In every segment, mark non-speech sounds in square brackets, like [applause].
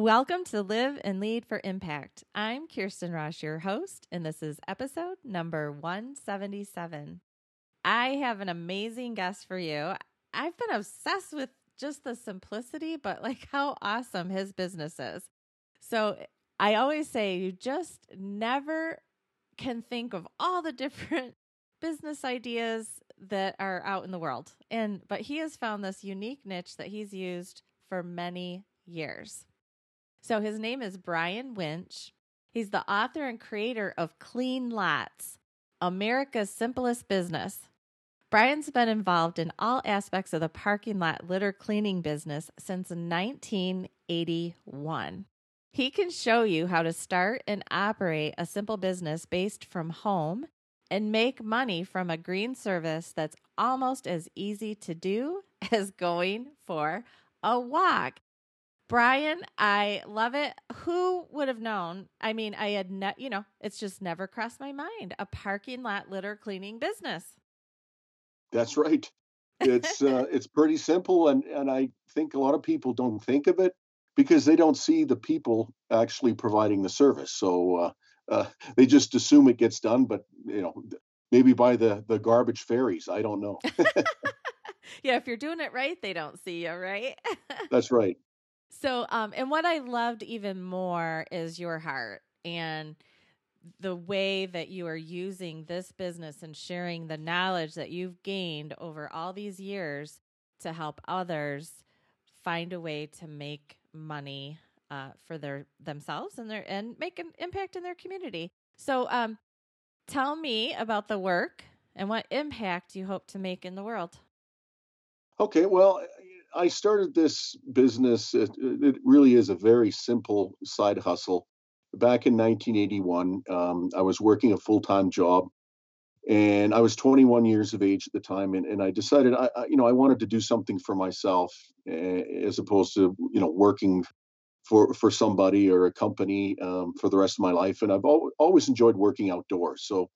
Welcome to Live and Lead for Impact. I'm Kirsten Ross, your host, and this is episode number 177. I have an amazing guest for you. I've been obsessed with just the simplicity, but like how awesome his business is. So I always say you just never can think of all the [laughs] different business ideas that are out in the world. And but he has found this unique niche that he's used for many years. So his name is Brian Winch. He's the author and creator of Clean Lots, America's simplest business. Brian's been involved in all aspects of the parking lot litter cleaning business since 1981. He can show you how to start and operate a simple business based from home and make money from a green service that's almost as easy to do [laughs] as going for a walk. Brian, I love it. Who would have known? I mean, I had ne- you know, it's just never crossed my mind a parking lot litter cleaning business. That's right. It's uh, [laughs] it's pretty simple, and and I think a lot of people don't think of it because they don't see the people actually providing the service. So uh, uh, they just assume it gets done, but you know, maybe by the the garbage fairies. I don't know. [laughs] yeah, if you're doing it right, they don't see you, right? That's right. So, um, and what I loved even more is your heart and the way that you are using this business and sharing the knowledge that you've gained over all these years to help others find a way to make money uh, for their themselves and their and make an impact in their community. So, um, tell me about the work and what impact you hope to make in the world. Okay, well, I started this business. It, it, really is a very simple side hustle. Back in 1981, um, I was working a full time job, and I was 21 years of age at the time. And, and I decided, I, I, you know, I wanted to do something for myself as opposed to, you know, working for for somebody or a company um, for the rest of my life. And I've al- always enjoyed working outdoors. So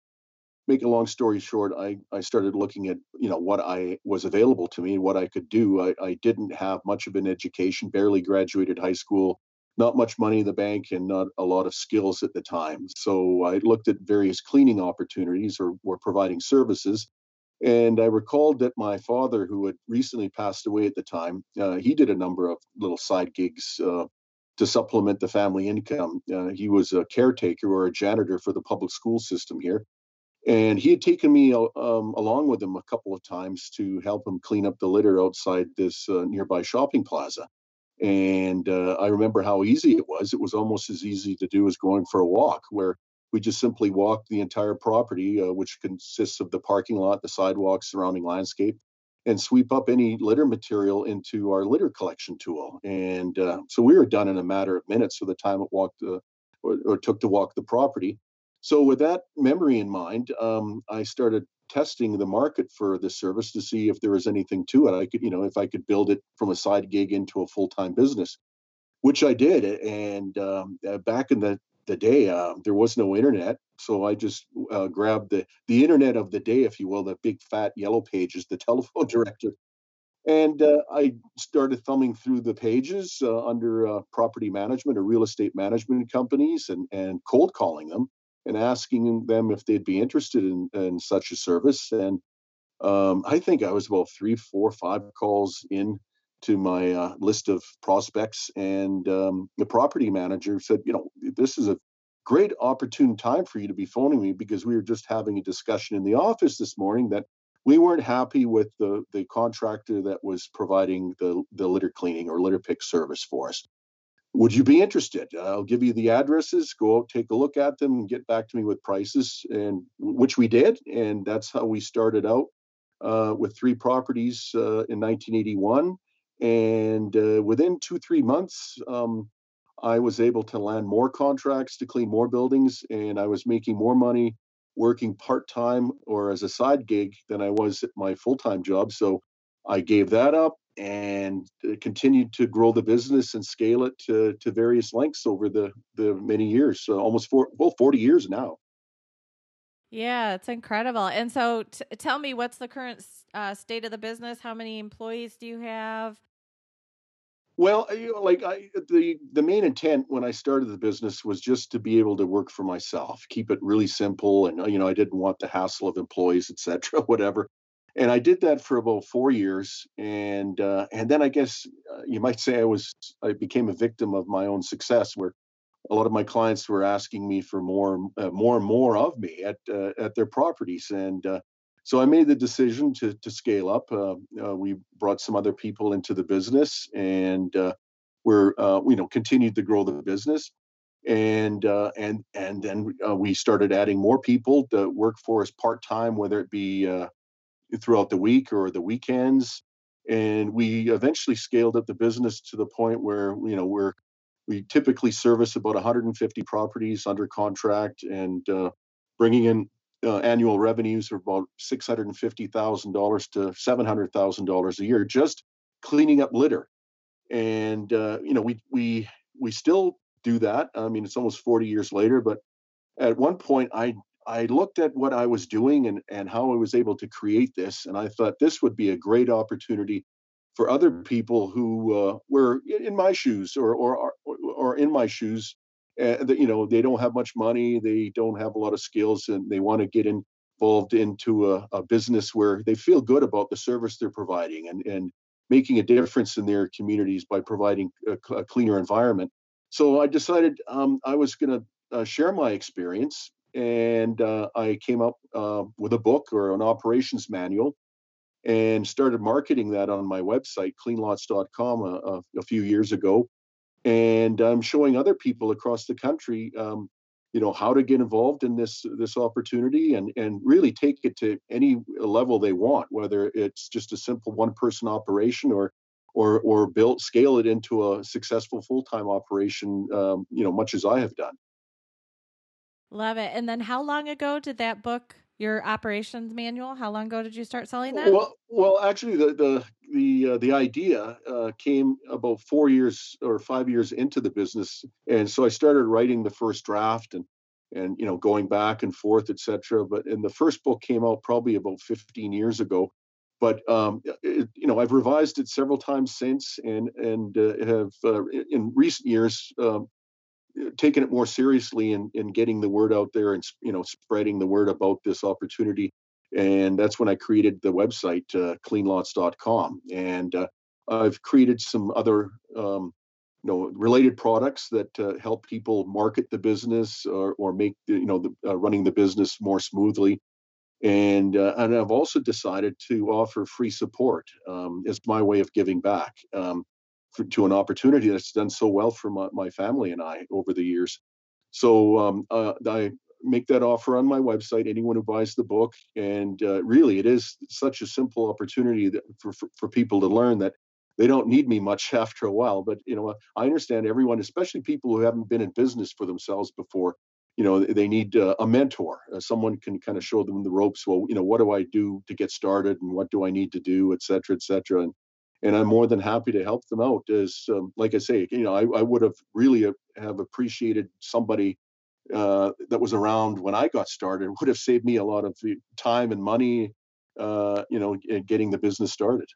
make a long story short, I, I started looking at, you know, what I was available to me, what I could do. I, I didn't have much of an education, barely graduated high school, not much money in the bank and not a lot of skills at the time. So I looked at various cleaning opportunities or were providing services. And I recalled that my father, who had recently passed away at the time, uh, he did a number of little side gigs uh, to supplement the family income. Uh, he was a caretaker or a janitor for the public school system here and he had taken me uh, um, along with him a couple of times to help him clean up the litter outside this uh, nearby shopping plaza. And uh, I remember how easy it was. It was almost as easy to do as going for a walk, where we just simply walked the entire property, uh, which consists of the parking lot, the sidewalks, surrounding landscape, and sweep up any litter material into our litter collection tool. And uh, so we were done in a matter of minutes for the time it walked uh, or, or took to walk the property. So, with that memory in mind, um, I started testing the market for this service to see if there was anything to it. I could, you know, if I could build it from a side gig into a full time business, which I did. And um, uh, back in the the day, uh, there was no internet, so I just uh, grabbed the the internet of the day, if you will, the big fat yellow pages, the [laughs] telephone director, and uh, I started thumbing through the pages uh, under uh, property management or real estate management companies and and cold calling them and asking them if they'd be interested in, in such a service. And um, I think I was about three, four, five calls in to my uh, list of prospects. And um, the property manager said, you know, this is a great opportune time for you to be phoning me because we were just having a discussion in the office this morning that we weren't happy with the, the contractor that was providing the, the litter cleaning or litter pick service for us would you be interested? I'll give you the addresses. Go out, take a look at them, and get back to me with prices, and which we did, and that's how we started out uh, with three properties uh, in 1981. And uh, within two three months, um, I was able to land more contracts to clean more buildings, and I was making more money working part time or as a side gig than I was at my full time job. So I gave that up and uh, continued to grow the business and scale it to, to various lengths over the, the many years. So almost four, well, 40 years now. Yeah, it's incredible. And so t- tell me, what's the current uh, state of the business? How many employees do you have? Well, you know, like I, the the main intent when I started the business was just to be able to work for myself, keep it really simple, and you know I didn't want the hassle of employees, etc., [laughs] whatever. And I did that for about four years, and uh, and then I guess uh, you might say I was I became a victim of my own success, where a lot of my clients were asking me for more, uh, more and more of me at uh, at their properties, and uh, so I made the decision to to scale up. Uh, uh, we brought some other people into the business, and uh, we're you know continued to grow the business, and and and then we started adding more people to work for us part time, whether it be throughout the week or the weekends. And we eventually scaled up the business to the point where you know we're we typically service about 150 properties under contract and uh, bringing in uh, annual revenues of about $650,000 to $700,000 a year just cleaning up litter. And uh, you know, we we we still do that. I mean, it's almost 40 years later, but at one point I I looked at what I was doing and and how I was able to create this and I thought this would be a great opportunity for other people who uh, were in my shoes or or or in my shoes uh, that you know they don't have much money they don't have a lot of skills and they want to get involved into a, a, business where they feel good about the service they're providing and and making a difference in their communities by providing a, a cleaner environment. So i decided um, i was going to uh, share my experience and uh, i came up uh, with a book or an operations manual and started marketing that on my website, cleanlots.com, a, a, a few years ago. And I'm showing other people across the country, um, you know, how to get involved in this this opportunity and and really take it to any level they want, whether it's just a simple one person operation or or or build scale it into a successful full time operation, um, you know, much as I have done. Love it. And then, how long ago did that book your operations manual? How long ago did you start selling that? Well, well, actually, the the the uh, the idea uh, came about four years or five years into the business, and so I started writing the first draft and and you know going back and forth, etc. But and the first book came out probably about 15 years ago. But um, it, you know, I've revised it several times since, and and uh, have uh, in recent years um, taking it more seriously and, getting the word out there and you know spreading the word about this opportunity. And that's when i created the website uh, cleanlots.com and uh, i've created some other um, you know related products that uh, help people market the business or, or make you know the, uh, running the business more smoothly. And uh, and i've also decided to offer free support um, as my way of giving back. Um, for, to an opportunity that's done so well for my, my family and I over the years. So um, uh, I make that offer on my website. Anyone who buys the book, and uh, really, it is such a simple opportunity that, for, for, for people to learn that they don't need me much [laughs] after a while. But you know, I understand everyone, especially people who haven't been in business for themselves before. You know, they need uh, a mentor. Uh, someone can kind of show them the ropes. Well, you know, what do I do to get started, and what do I need to do, et cetera, et cetera. And and I'm more than happy to help them out. As um, like I say, you know, I, I would have really have appreciated somebody uh, that was around when I got started. Would have saved me a lot of time and money, uh, you know, getting the business started.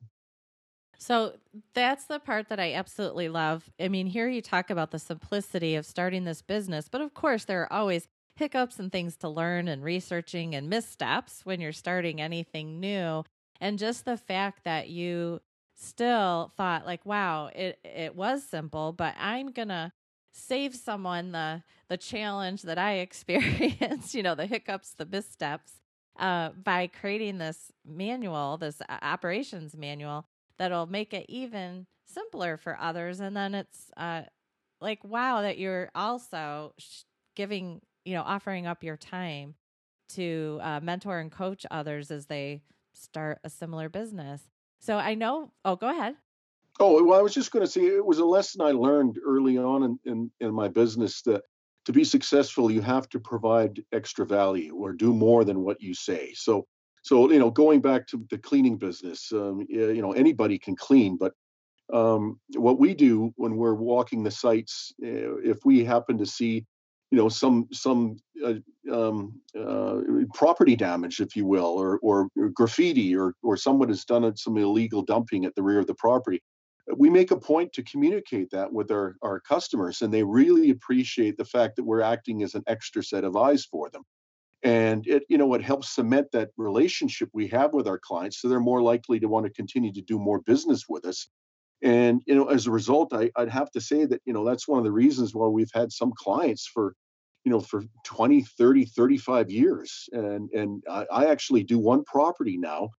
So that's the part that I absolutely love. I mean, here you talk about the simplicity of starting this business, but of course, there are always hiccups and things to learn and researching and missteps when you're starting anything new. And just the fact that you still thought like, wow, it it was simple, but I'm gonna save someone the the challenge that I [laughs] experienced, you know, the hiccups, the missteps, uh, by creating this manual, this operations manual that'll make it even simpler for others. And then it's uh, like, wow, that you're also giving, you know, offering up your time to uh, mentor and coach others as they start a similar business. So I know. Oh, go ahead. Oh well, I was just going to say it was a lesson I learned early on in, in in my business that to be successful you have to provide extra value or do more than what you say. So so you know going back to the cleaning business, um, you know anybody can clean, but um, what we do when we're walking the sites, eh, if we happen to see, you know, some some uh, um, uh, property damage, if you will, or, or graffiti, or or someone has done some illegal dumping at the rear of the property, we make a point to communicate that with our our customers, and they really appreciate the fact that we're acting as an extra set of eyes for them. And it you know it helps cement that relationship we have with our clients so they're more likely to want to continue to do more business with us and you know as a result I, i'd have to say that you know that's one of the reasons why we've had some clients for you know for 20 30 35 years. And and i, I actually do one property now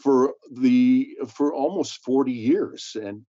for the for almost 40 years. And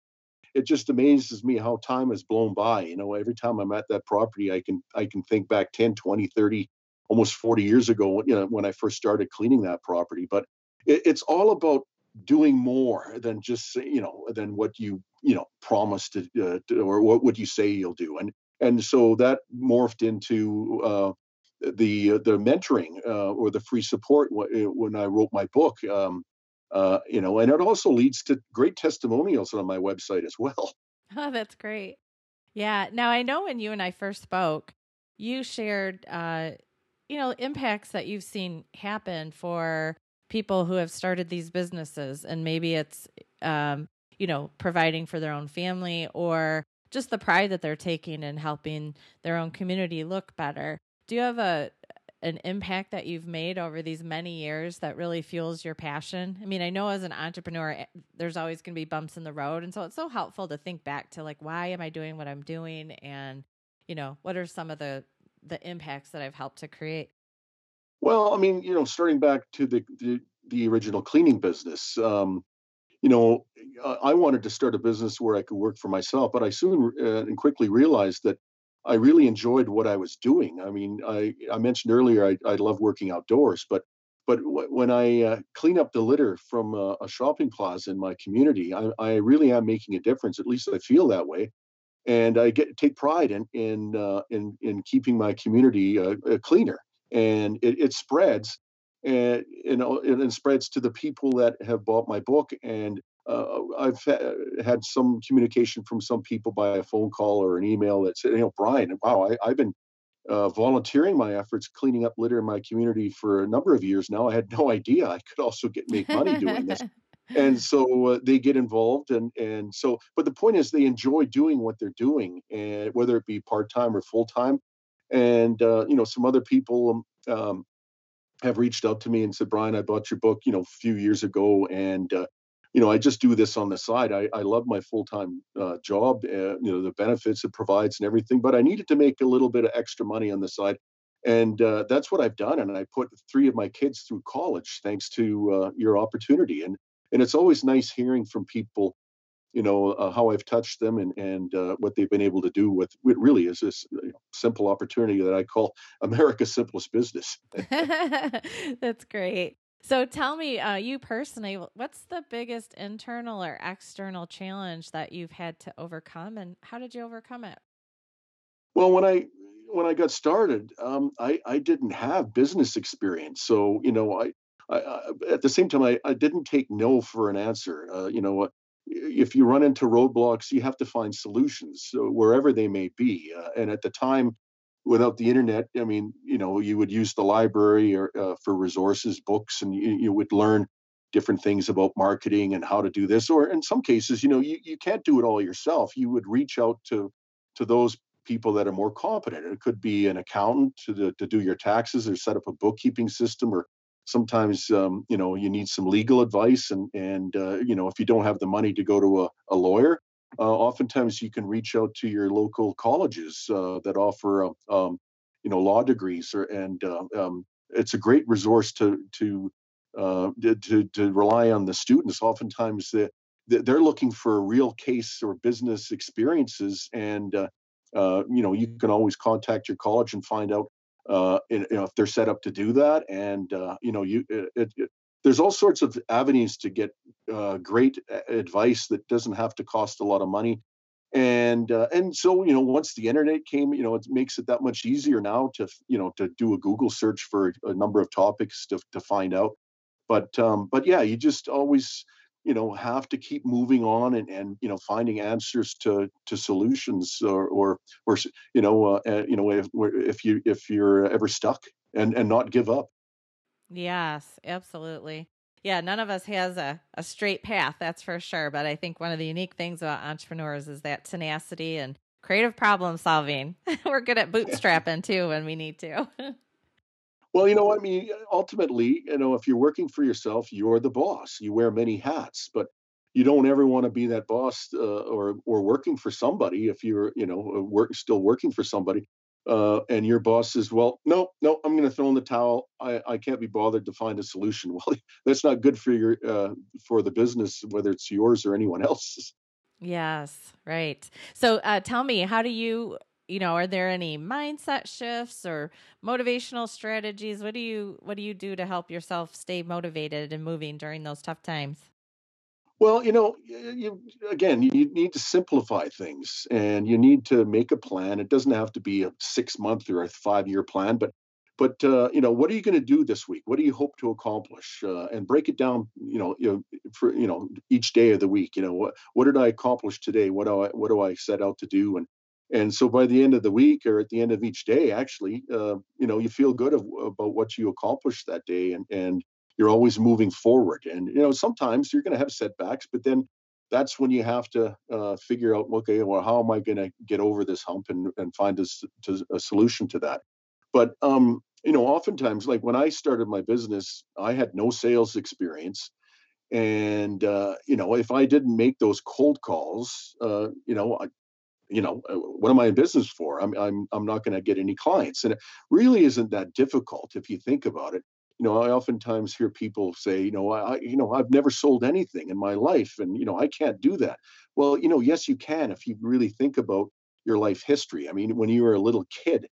it just amazes me how time has blown by. You know every time i'm at that property i can i can think back 10 20 30 almost 40 years ago you know when i first started cleaning that property. But it, it's all about doing more than just you know than what you you know promised to, uh, to or what would you say you'll do and and so that morphed into uh, the the mentoring uh, or the free support uh, when I wrote my book. Um, uh, you know, and it also leads to great testimonials on my website as well. [laughs] Oh, that's great. Yeah. Now I know when you and I first spoke, you shared, uh, you know, impacts that you've seen happen for people who have started these businesses and maybe it's um, you know providing for their own family or just the pride that they're taking in helping their own community look better. Do you have a an impact that you've made over these many years that really fuels your passion? I mean i know as an entrepreneur eh, there's always going to be bumps in the road and so it's so helpful to think back to like why am i doing what i'm doing? And you know what are some of the the impacts that i've helped to create well, I mean, you know, starting back to the the, the original cleaning business, um, you know, I wanted to start a business where I could work for myself, but I soon uh, and quickly realized that I really enjoyed what I was doing. I mean, I I mentioned earlier I I love working outdoors, but but when I uh, clean up the litter from a, a shopping plaza in my community, I, I really am making a difference. At least I feel that way and I get take pride in in uh, in in keeping my community uh, uh cleaner and it, it spreads and you know it, it, spreads to the people that have bought my book and uh, I've ha- had some communication from some people by a phone call or an email that said, you know, Brian, wow, I, have been uh, volunteering my efforts cleaning up litter in my community for a number of years now. I had no idea I could also get make money doing this. [laughs] and so uh, they get involved and and so but the point is they enjoy doing what they're doing and whether it be part-time or full-time and uh, you know some other people um, um, have reached out to me and said brian i bought your book you know a few years ago and uh, you know i just do this on the side. I, I love my full-time uh, job uh, you know the benefits it provides and everything but i needed to make a little bit of extra money on the side. And uh, that's what i've done and i put three of my kids through college thanks to uh, your opportunity and and it's always nice hearing from people you know uh, how I've touched them and and uh, what they've been able to do with it really is this simple opportunity that I call [laughs] America's simplest business. [laughs] That's great. So tell me, uh, you personally, what's the biggest internal or external challenge that you've had to overcome, and how did you overcome it? Well, when I when I got started, um, I I didn't have business experience, so you know I I, I, at the same time, I, I didn't take no for an answer. Uh, you know, if you run into roadblocks, you have to find solutions wherever they may be. Uh, and at the time, without the internet, I mean, you know, you would use the library or uh, for resources, books, and you, you would learn different things about marketing and how to do this. Or in some cases, you know, you, you can't do it all yourself. You would reach out to to those people that are more competent. It could be an accountant to, to do your taxes or set up a bookkeeping system or sometimes um, you know you need some legal advice and and uh, you know if you don't have the money to go to a, a lawyer uh, oftentimes you can reach out to your local colleges uh, that offer um, um you know law degrees or, and uh, um, it's a great resource to to uh, to to rely on the students. Oftentimes they, they're looking for real case or business experiences and uh, you know you can always contact your college and find out uh, you know, if they're set up to do that. And uh, you know, you it, it, there's all sorts of avenues to get uh, great advice that doesn't have to cost a lot of money and uh, and so you know once the internet came you know it makes it that much easier now to you know to do a google search for a number of topics to, to find out but um but yeah you just always you know have to keep moving on and and you know finding answers to to solutions or or or you know uh, you know if if you if you're ever stuck and and not give up yes absolutely yeah, none of us has a, a straight path, that's for sure. But I think one of the unique things about entrepreneurs is that tenacity and creative problem solving. [laughs] We're good at [laughs] bootstrapping too when we need to. [laughs] well, you know, I mean, ultimately, you know, if you're working for yourself, you're the boss. You wear many hats, but you don't ever want to be that boss uh, or or working for somebody if you're, you know, work still working for somebody uh, and your boss says, "Well, no, no, I'm going to throw in the towel. I, I can't be bothered to find a solution." [laughs] Well, that's not good for your uh, for the business, whether it's yours or anyone [laughs] else's. Yes, right. So, uh, tell me, how do you, you know, are there any mindset shifts or motivational strategies? What do you what do you do to help yourself stay motivated and moving during those tough times? Well, you know, you, again, you need to simplify things and you need to make a plan. It doesn't have to be a six month or a five year plan, but but uh, you know, what are you going to do this week? What do you hope to accomplish? Uh, and break it down. You know, you know, for you know, each day of the week. You know, what what did I accomplish today? What do I what do I set out to do? And and so by the end of the week or at the end of each day, actually, uh, you know, you feel good of, about what you accomplished that day, and and you're always moving forward. And you know, sometimes you're going to have setbacks, but then that's when you have to uh, figure out, okay, well, how am I going to get over this hump and, and find a, a solution to that? But um, you know, oftentimes, like when I started my business, I had no sales experience, and uh, you know, if I didn't make those cold calls, uh, you know, you know, uh, what am I in business for? I'm I'm I'm not going to get any clients, and it really isn't that difficult if you think about it you know, I oftentimes hear people say, you know, I, you know, I've never sold anything in my life, and you know, I can't do that. Well, you know, yes, you can if you really think about your life history. I mean, when you were a little kid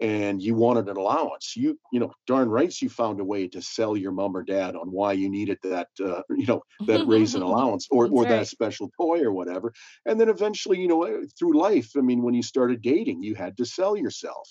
and you wanted an allowance, you, you know, darn rights you found a way to sell your mom or dad on why you needed that, uh, [laughs] you know, that raise an [laughs] allowance or or right. that special toy or whatever. And then eventually, you know, eh, through life, I mean, when you started dating, you had to sell yourself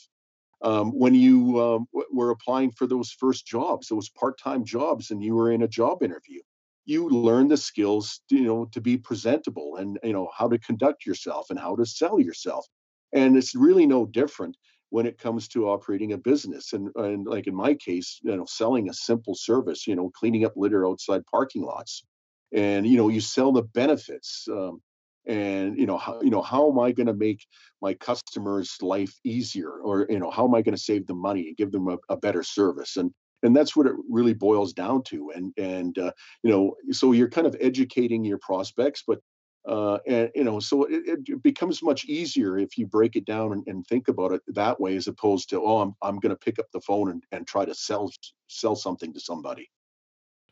um, when you um, w- were applying for those first jobs, those part-time jobs, and you were in a job interview, you learn the skills, you know, to be presentable and you know how to conduct yourself and how to sell yourself. And it's really no different when it comes to operating a business. And and like in my case, you know, selling a simple service, you know, cleaning up litter outside parking lots, and you know, you sell the benefits. Um, and you know how you know how am i going to make my customers life easier or you know how am i going to save them money and give them a, a, better service and and that's what it really boils down to and and uh, you know so you're kind of educating your prospects but uh, and you know so it, it, becomes much easier if you break it down and, and think about it that way as opposed to oh i'm, I'm going to pick up the phone and, and try to sell sell something to somebody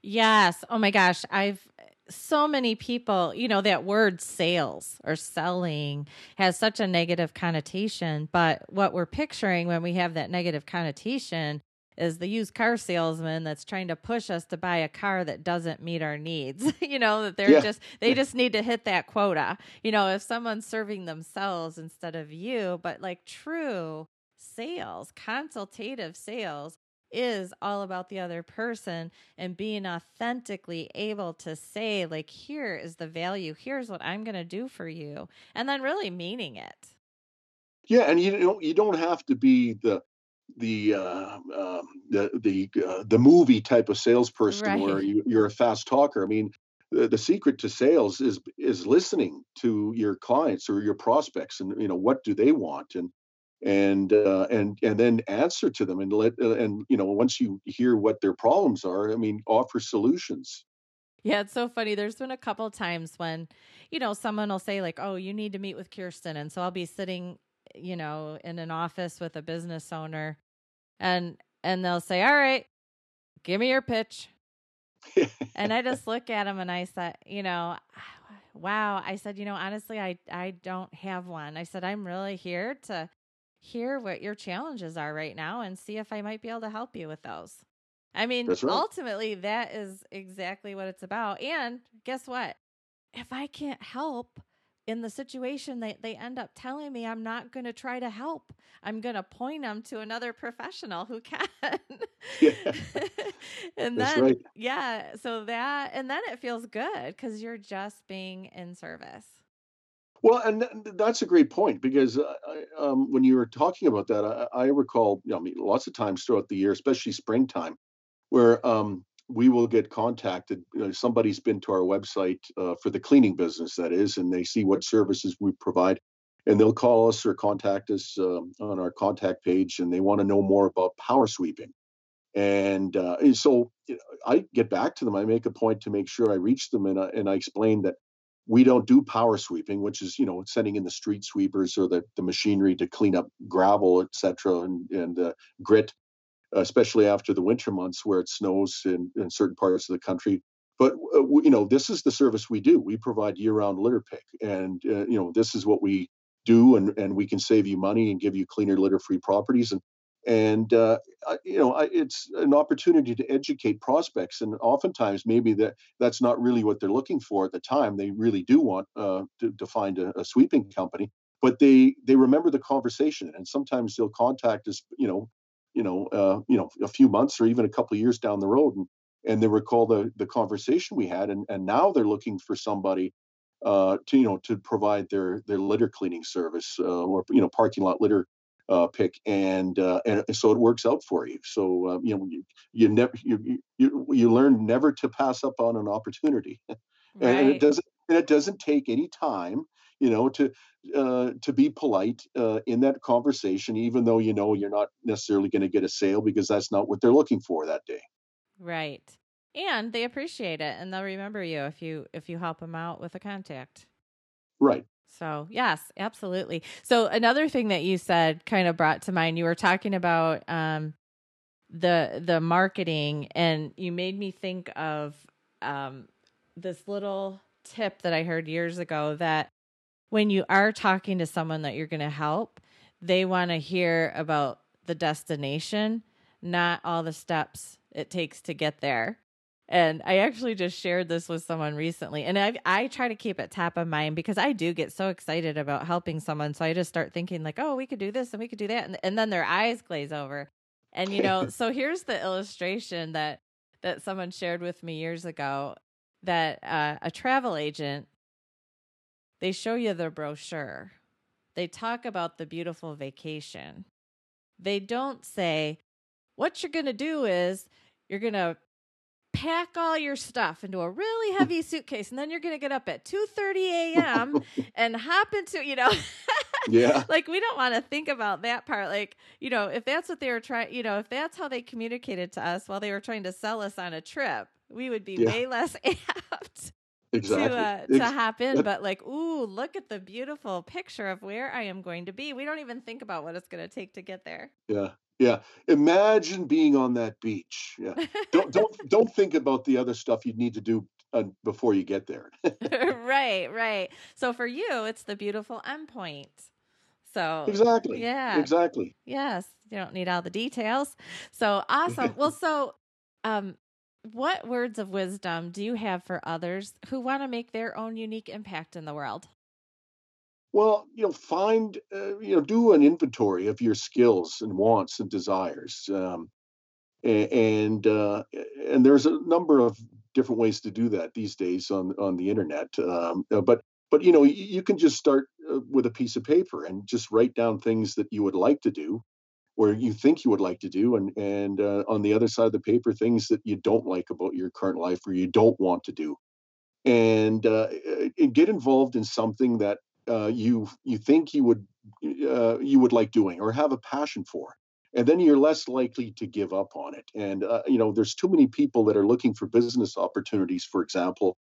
yes oh my gosh i've so many people, you know, that word sales or selling has such a negative connotation. But what we're picturing when we have that negative connotation is the used car salesman that's trying to push us to buy a car that doesn't meet our needs. [laughs] you know, that they're yeah. just, they just need to hit that quota. You know, if someone's serving themselves instead of you, but like true sales, consultative sales is all about the other person and being authentically able to say, like, here is the value, here's what I'm going to do for you, and then really meaning it. Yeah, and you know, you don't have to be the the uh, um, the the uh, the movie type of salesperson right. where you, you're a fast talker. I mean, the, the secret to sales is is listening to your clients or your prospects, and you know what do they want, and and uh, and and then answer to them and let uh, and you know once you hear what their problems are i mean offer solutions yeah it's so funny there's been a couple times when you know someone will say like oh you need to meet with kirsten and so i'll be sitting you know in an office with a business owner and and they'll say all right give me your pitch and i just look at them and i said you know wow i said you know honestly i i don't have one i said i'm really here to hear what your challenges are right now and see if I might be able to help you with those. I mean, right. ultimately, that is exactly what it's about. And guess what? If I can't help in the situation, they, they end up telling me I'm not going to try to help. I'm going to point them to another professional who can. Yeah. [laughs] and That's then, right. yeah. So that, and then it feels good because you're just being in service. Well, and th- that's a great point because uh, I, um, when you were talking about that, I, I recall, you know, I mean, lots of times throughout the year, especially springtime, where um, we will get contacted. You know, somebody's been to our website uh, for the cleaning business, that is, and they see what services we provide, and they'll call us or contact us um, on our contact page, and they want to know more about power sweeping. And, uh, and so you know, I get back to them. I make a point to make sure I reach them, and I, and I explain that we don't do power sweeping, which is you know sending in the street sweepers or the, the machinery to clean up gravel, et cetera, and, and uh, grit, especially after the winter months where it snows in, in certain parts of the country. But uh, we, you know this is the service we do. We provide year-round litter pick, and uh, you know this is what we do, and and we can save you money and give you cleaner litter-free properties. And and uh, you know it's an opportunity to educate prospects and oftentimes maybe that that's not really what they're looking for at the time they really do want uh, to, to, find a, a, sweeping company but they they remember the conversation and sometimes they'll contact us you know you know uh, you know a few months or even a couple of years down the road and and they recall the the conversation we had and and now they're looking for somebody uh, to you know to provide their their litter cleaning service uh, or you know parking lot litter uh, pick, and uh, and so it works out for you. So uh, you know you you never you, you you learn never to pass up on an opportunity, [laughs] and, Right. and it doesn't and it doesn't take any time you know to uh, to be polite uh, in that conversation, even though you know you're not necessarily going to get a sale because that's not what they're looking for that day. Right. And they appreciate it and they'll remember you if you if you help them out with a contact. Right. So, yes, absolutely. So, another thing that you said kind of brought to mind, you were talking about um, the the marketing, and you made me think of um, this little tip that I heard years ago that when you are talking to someone that you're going to help, they want to hear about the destination, not all the steps it takes to get there. And I actually just shared this with someone recently. And I I try to keep it top of mind because I do get so excited about helping someone. So I just start thinking like, oh, we could do this and we could do that. And, and then their eyes glaze over. And you know, [laughs] so here's the illustration that that someone shared with me years ago that uh, a travel agent they show you the brochure. They talk about the beautiful vacation. They don't say what you're going to do is you're going to pack all your stuff into a really heavy [laughs] suitcase and then you're going to get up at 2:30 a.m. [laughs] and hop into, you know, Yeah. [laughs] like we don't want to think about that part like, you know, if that's what they were trying, you know, if that's how they communicated to us while they were trying to sell us on a trip, we would be Yeah. way less apt Exactly. to uh, to in but like ooh look at the beautiful picture of where i am going to be we don't even think about what it's going to take to get there yeah. Yeah. Imagine being on that beach. Yeah. Don't don't [laughs] don't think about the other stuff you need to do uh, before you get there. [laughs] [laughs] right right so for you it's the beautiful endpoint so exactly. yeah Exactly. yes you don't need all the details so awesome well so um what words of wisdom do you have for others who want to make their own unique impact in the world Well, you know, find, uh, you know, do an inventory of your skills and wants and desires. Um, and uh, and there's a number of different ways to do that these days on on the internet. Um, uh, but but you know, you can just start uh, with a piece of paper and just write down things that you would like to do, or you think you would like to do, and and uh, on the other side of the paper, things that you don't like about your current life or you don't want to do and uh, and get involved in something that uh, you you think you would uh, you would like doing or have a passion for, and then you're less likely to give up on it. And uh, you know, there's too many people that are looking for business opportunities, for example,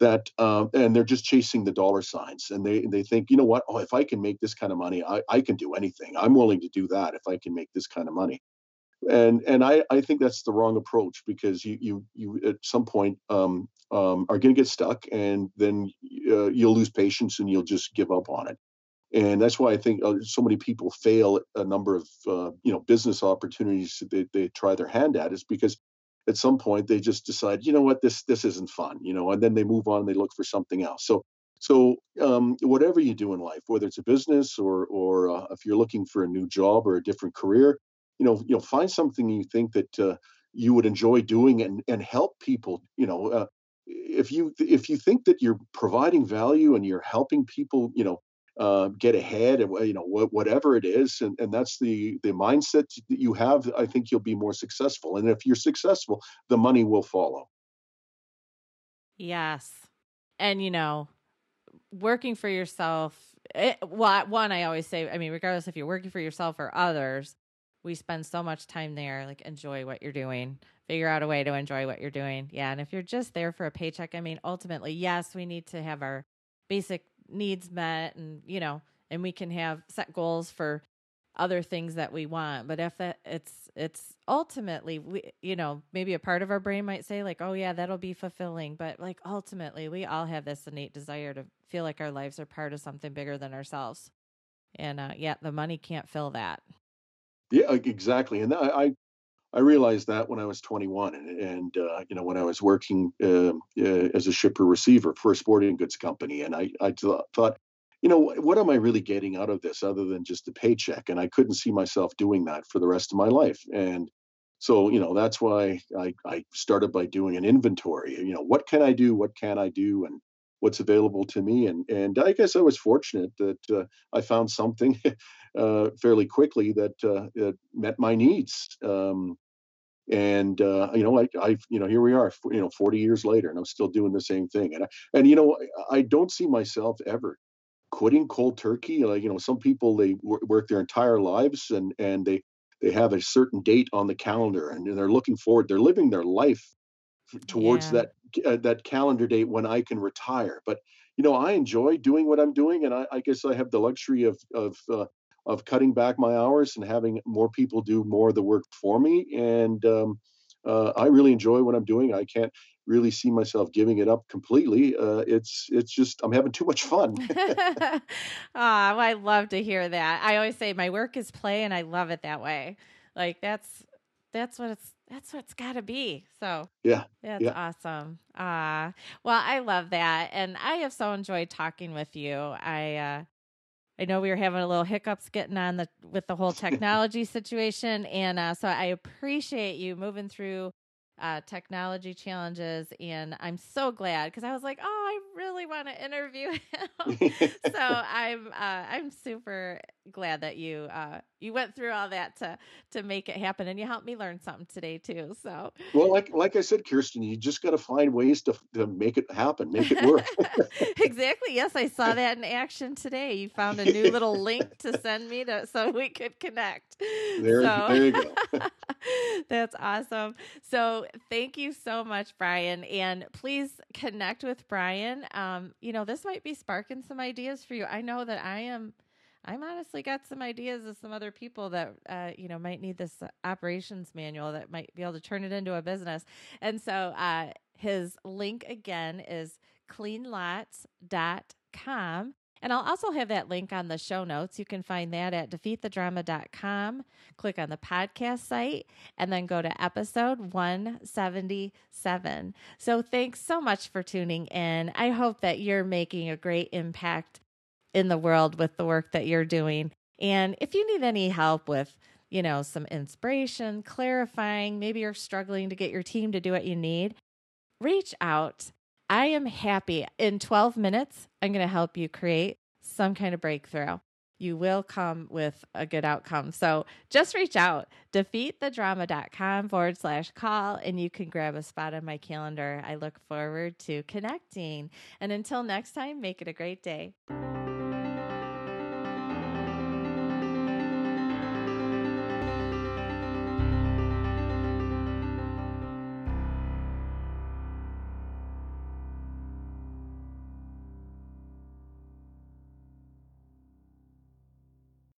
that um, and they're just chasing the dollar signs, and they they think, you know what? Oh, if I can make this kind of money, I, I can do anything. I'm willing to do that if I can make this kind of money and and I, I think that's the wrong approach because you you you at some point um, um, are going to get stuck and then uh, you'll lose patience and you'll just give up on it and that's why I think uh, so many people fail a number of uh, you know business opportunities that they, they try their hand at is because at some point they just decide, you know what, this this isn't fun, you know, and then they move on, they look for something else. So so um, whatever you do in life, whether it's a business or or uh, if you're looking for a new job or a different career, you know, you know, find something you think that uh, you would enjoy doing and and help people. You know, uh, if you if you think that you're providing value and you're helping people, you know, uh, get ahead and you know whatever it is and, and that's the the mindset that you have i think you'll be more successful and if you're successful the money will follow. Yes and you know working for yourself it, well one i always say i mean regardless if you're working for yourself or others we spend so much time there like enjoy what you're doing figure out a way to enjoy what you're doing yeah and if you're just there for a paycheck i mean ultimately yes we need to have our basic needs met and you know and we can have set goals for other things that we want. But if that it's it's ultimately we you know maybe a part of our brain might say like oh yeah that'll be fulfilling. But like ultimately we all have this innate desire to feel like our lives are part of something bigger than ourselves. And uh yeah the money can't fill that. Yeah exactly. And i I realized that when I was 21, and, and uh, you know when I was working uh, uh, as a shipper receiver for a sporting goods company, and I I th- thought, you know, what am I really getting out of this other than just a paycheck? And I couldn't see myself doing that for the rest of my life. And so you know that's why I I started by doing an inventory. You know, what can I do? What can I do? And what's available to me and and I guess I was fortunate that uh, I found something [laughs] uh, fairly quickly that uh, that met my needs. Um, and uh, you know, I, I've you know, here we are, you know, 40 years later, and I'm still doing the same thing. And I, and you know, I don't see myself ever quitting cold turkey. Like you know, some people they work their entire lives and and they they have a certain date on the calendar and they're looking forward. They're living their life towards yeah. that uh, that calendar date when I can retire. But you know, I enjoy doing what I'm doing, and I, I guess I have the luxury of of uh, of cutting back my hours and having more people do more of the work for me. And um, uh, I really enjoy what I'm doing. I can't really see myself giving it up completely. Uh, it's it's just I'm having too much fun. [laughs] oh, I love to hear that. I always say my work is play, and I love it that way. Like that's that's what it's that's what it's got to be. So yeah, that's yeah. awesome. Uh, well, I love that, and I have so enjoyed talking with you. I uh, I know we were having a little hiccups getting on the with the whole [laughs] technology situation, and uh, so I appreciate you moving through uh, technology challenges, and I'm so glad because I was like, oh, I really want to interview [laughs] him. [laughs] so I'm uh, I'm super glad that you uh, you went through all that to to make it happen, and you helped me learn something today too. So well, like like I said, Kirsten, you just got to find ways to to make it happen, make it work. [laughs] exactly. Yes, I saw that in action today. You found a new [laughs] little link to send me to so we could connect. There, so, there you go. [laughs] that's awesome. So thank you so much, Brian, and please connect with Brian. Um, you know, this might be sparking some ideas for you. I know that I am I'm honestly got some ideas of some other people that uh, you know might need this operations manual that might be able to turn it into a business. And so uh, his link again is cleanlots.com. And I'll also have that link on the show notes. You can find that at defeatthedrama.com. Click on the podcast site and then go to episode 177. So thanks so much for tuning in. I hope that you're making a great impact in the world with the work that you're doing. And if you need any help with, you know, some inspiration, clarifying, maybe you're struggling to get your team to do what you need, reach out. I am happy. In 12 minutes, I'm going to help you create some kind of breakthrough. You will come with a good outcome. So just reach out, defeatthedrama.com forward slash call, and you can grab a spot on my calendar. I look forward to connecting. And until next time, make it a great day.